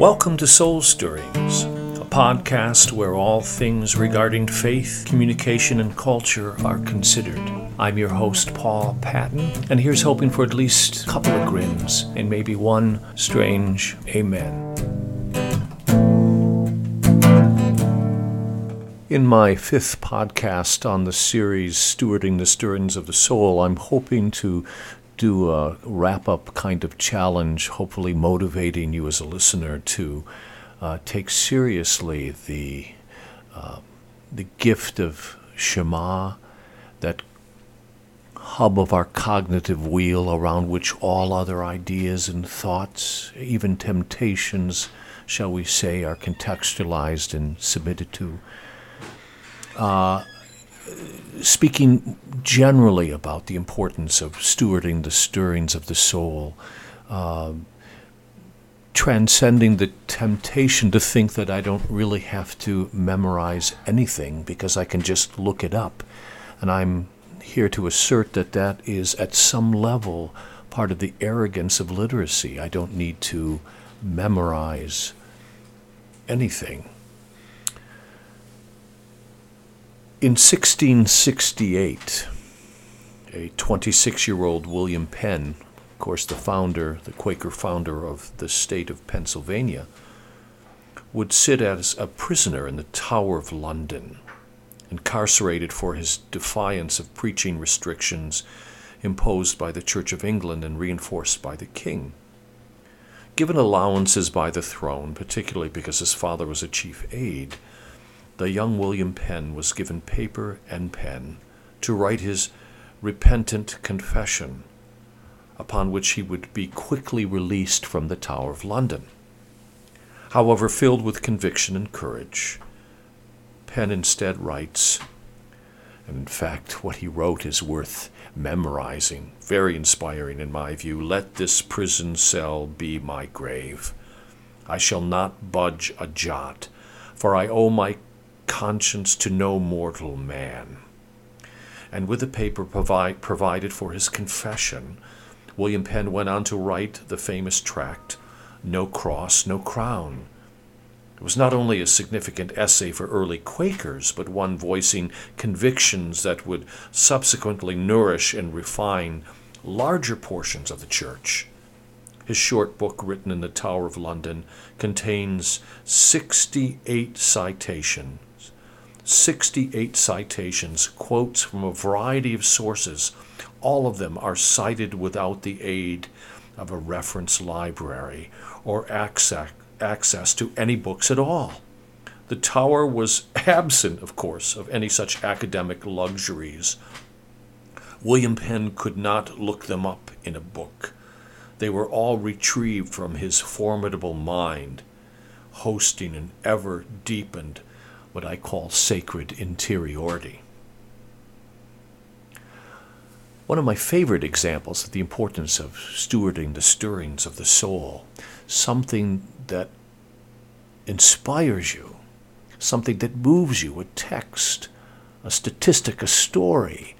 Welcome to Soul Stirrings, a podcast where all things regarding faith, communication, and culture are considered. I'm your host, Paul Patton, and here's hoping for at least a couple of grins and maybe one strange amen. In my fifth podcast on the series Stewarding the Stirrings of the Soul, I'm hoping to do a wrap up kind of challenge, hopefully motivating you as a listener to uh, take seriously the, uh, the gift of Shema, that hub of our cognitive wheel around which all other ideas and thoughts, even temptations, shall we say, are contextualized and submitted to. Uh, speaking generally about the importance of stewarding the stirrings of the soul, uh, transcending the temptation to think that I don't really have to memorize anything because I can just look it up. And I'm here to assert that that is at some level part of the arrogance of literacy. I don't need to memorize anything. In 1668, a 26 year old William Penn, of course, the founder, the Quaker founder of the state of Pennsylvania, would sit as a prisoner in the Tower of London, incarcerated for his defiance of preaching restrictions imposed by the Church of England and reinforced by the king. Given allowances by the throne, particularly because his father was a chief aide, the young William Penn was given paper and pen to write his repentant confession, upon which he would be quickly released from the Tower of London. However, filled with conviction and courage, Penn instead writes, and in fact, what he wrote is worth memorizing, very inspiring in my view. Let this prison cell be my grave. I shall not budge a jot, for I owe my conscience to no mortal man. And with the paper provide, provided for his confession, William Penn went on to write the famous tract, No Cross, No Crown. It was not only a significant essay for early Quakers, but one voicing convictions that would subsequently nourish and refine larger portions of the church. His short book, written in the Tower of London, contains 68 citations 68 citations, quotes from a variety of sources. All of them are cited without the aid of a reference library or access, access to any books at all. The tower was absent, of course, of any such academic luxuries. William Penn could not look them up in a book. They were all retrieved from his formidable mind, hosting an ever deepened what I call sacred interiority. One of my favorite examples of the importance of stewarding the stirrings of the soul, something that inspires you, something that moves you, a text, a statistic, a story,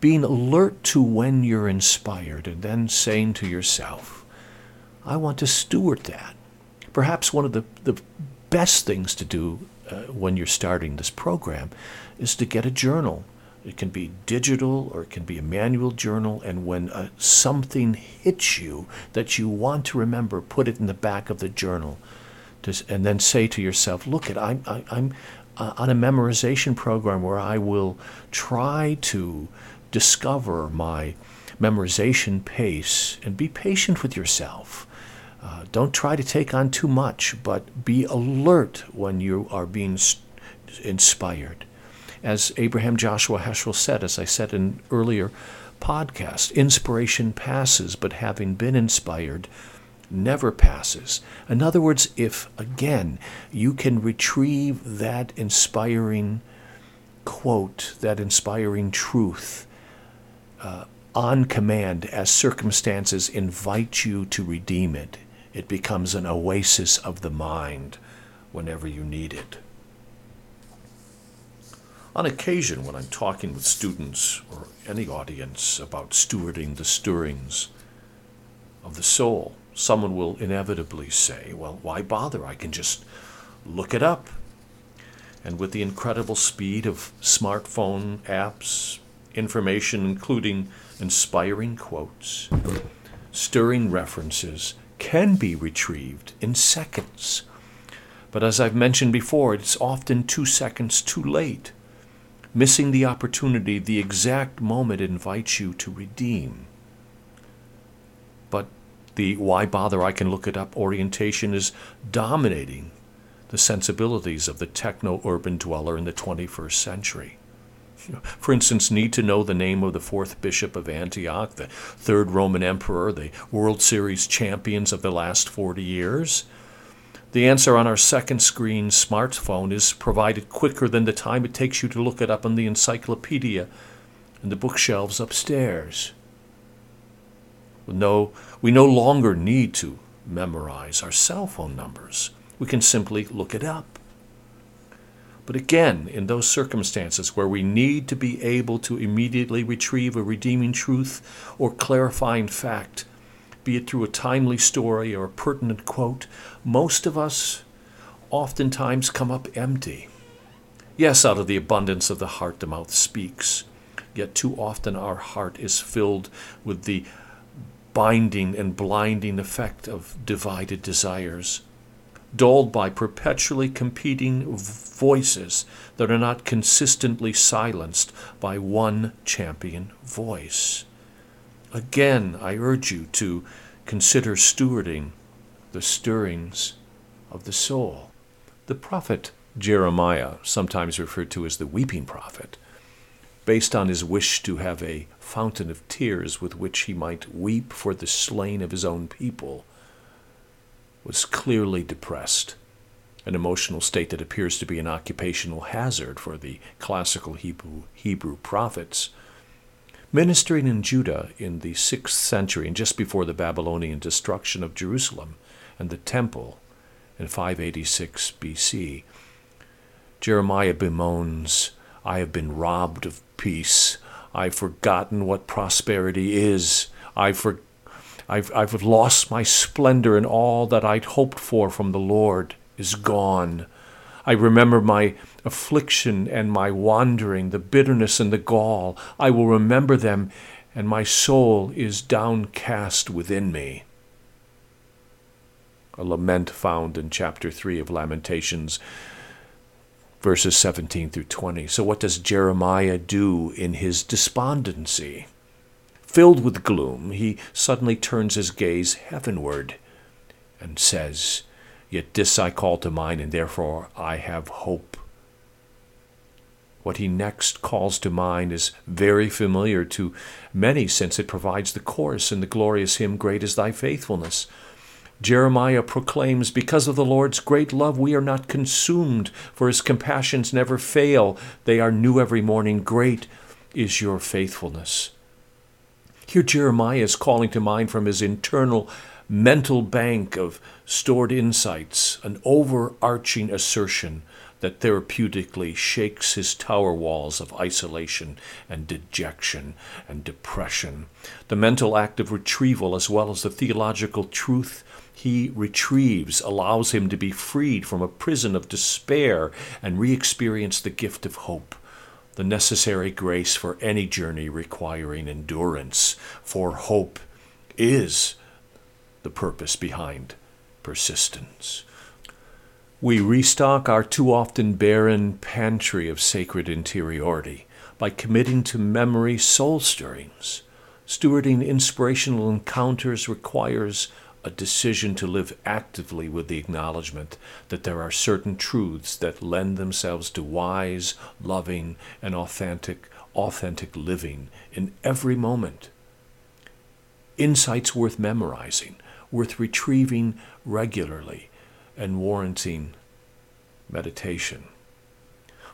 being alert to when you're inspired and then saying to yourself, I want to steward that. Perhaps one of the, the best things to do uh, when you're starting this program is to get a journal. It can be digital or it can be a manual journal. And when uh, something hits you that you want to remember, put it in the back of the journal. To, and then say to yourself, look, at I'm, I, I'm uh, on a memorization program where I will try to discover my memorization pace and be patient with yourself. Uh, don't try to take on too much, but be alert when you are being inspired. As Abraham Joshua Heschel said, as I said in earlier podcast, inspiration passes, but having been inspired never passes. In other words, if again you can retrieve that inspiring quote, that inspiring truth, uh, on command as circumstances invite you to redeem it, it becomes an oasis of the mind whenever you need it. On occasion, when I'm talking with students or any audience about stewarding the stirrings of the soul, someone will inevitably say, well, why bother? I can just look it up. And with the incredible speed of smartphone apps, information including inspiring quotes, stirring references can be retrieved in seconds. But as I've mentioned before, it's often two seconds too late. Missing the opportunity, the exact moment invites you to redeem. But the why bother, I can look it up orientation is dominating the sensibilities of the techno urban dweller in the 21st century. For instance, need to know the name of the fourth bishop of Antioch, the third Roman emperor, the World Series champions of the last 40 years? The answer on our second screen smartphone is provided quicker than the time it takes you to look it up in the encyclopedia and the bookshelves upstairs. No, we no longer need to memorize our cell phone numbers. We can simply look it up. But again, in those circumstances where we need to be able to immediately retrieve a redeeming truth or clarifying fact, be it through a timely story or a pertinent quote, most of us oftentimes come up empty. Yes, out of the abundance of the heart, the mouth speaks. Yet too often our heart is filled with the binding and blinding effect of divided desires dulled by perpetually competing voices that are not consistently silenced by one champion voice. Again, I urge you to consider stewarding the stirrings of the soul. The prophet Jeremiah, sometimes referred to as the weeping prophet, based on his wish to have a fountain of tears with which he might weep for the slain of his own people, was clearly depressed, an emotional state that appears to be an occupational hazard for the classical Hebrew, Hebrew prophets. Ministering in Judah in the 6th century and just before the Babylonian destruction of Jerusalem and the temple in 586 BC, Jeremiah bemoans, I have been robbed of peace. I've forgotten what prosperity is. I've forgotten I've, I've lost my splendor, and all that I'd hoped for from the Lord is gone. I remember my affliction and my wandering, the bitterness and the gall. I will remember them, and my soul is downcast within me. A lament found in chapter 3 of Lamentations, verses 17 through 20. So, what does Jeremiah do in his despondency? Filled with gloom, he suddenly turns his gaze heavenward and says, Yet this I call to mind, and therefore I have hope. What he next calls to mind is very familiar to many, since it provides the chorus in the glorious hymn, Great is Thy Faithfulness. Jeremiah proclaims, Because of the Lord's great love, we are not consumed, for his compassions never fail. They are new every morning. Great is your faithfulness. Here, Jeremiah is calling to mind from his internal mental bank of stored insights an overarching assertion that therapeutically shakes his tower walls of isolation and dejection and depression. The mental act of retrieval, as well as the theological truth he retrieves, allows him to be freed from a prison of despair and re experience the gift of hope the necessary grace for any journey requiring endurance, for hope is the purpose behind persistence. We restock our too often barren pantry of sacred interiority by committing to memory soul stirrings. Stewarding inspirational encounters requires a decision to live actively with the acknowledgement that there are certain truths that lend themselves to wise, loving, and authentic, authentic living in every moment. Insights worth memorizing, worth retrieving regularly, and warranting meditation.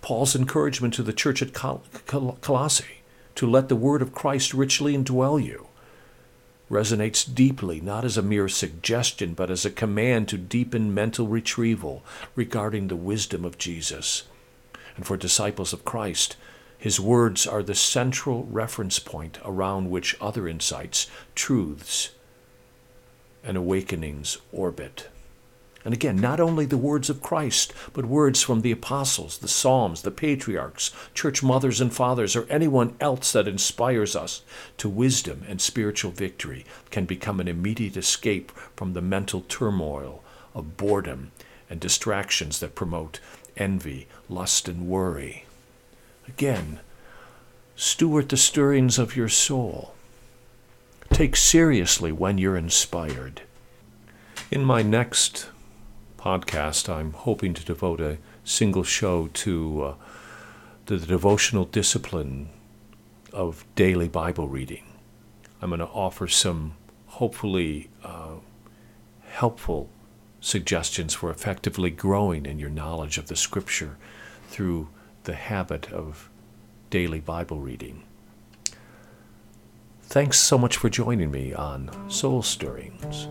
Paul's encouragement to the church at Colossae to let the word of Christ richly indwell you resonates deeply, not as a mere suggestion, but as a command to deepen mental retrieval regarding the wisdom of Jesus. And for disciples of Christ, his words are the central reference point around which other insights, truths, and awakenings orbit. And again, not only the words of Christ, but words from the apostles, the Psalms, the patriarchs, church mothers and fathers, or anyone else that inspires us to wisdom and spiritual victory can become an immediate escape from the mental turmoil of boredom and distractions that promote envy, lust, and worry. Again, steward the stirrings of your soul. Take seriously when you're inspired. In my next podcast, I'm hoping to devote a single show to uh, the devotional discipline of daily Bible reading. I'm going to offer some hopefully uh, helpful suggestions for effectively growing in your knowledge of the Scripture through the habit of daily Bible reading. Thanks so much for joining me on Soul Stirrings.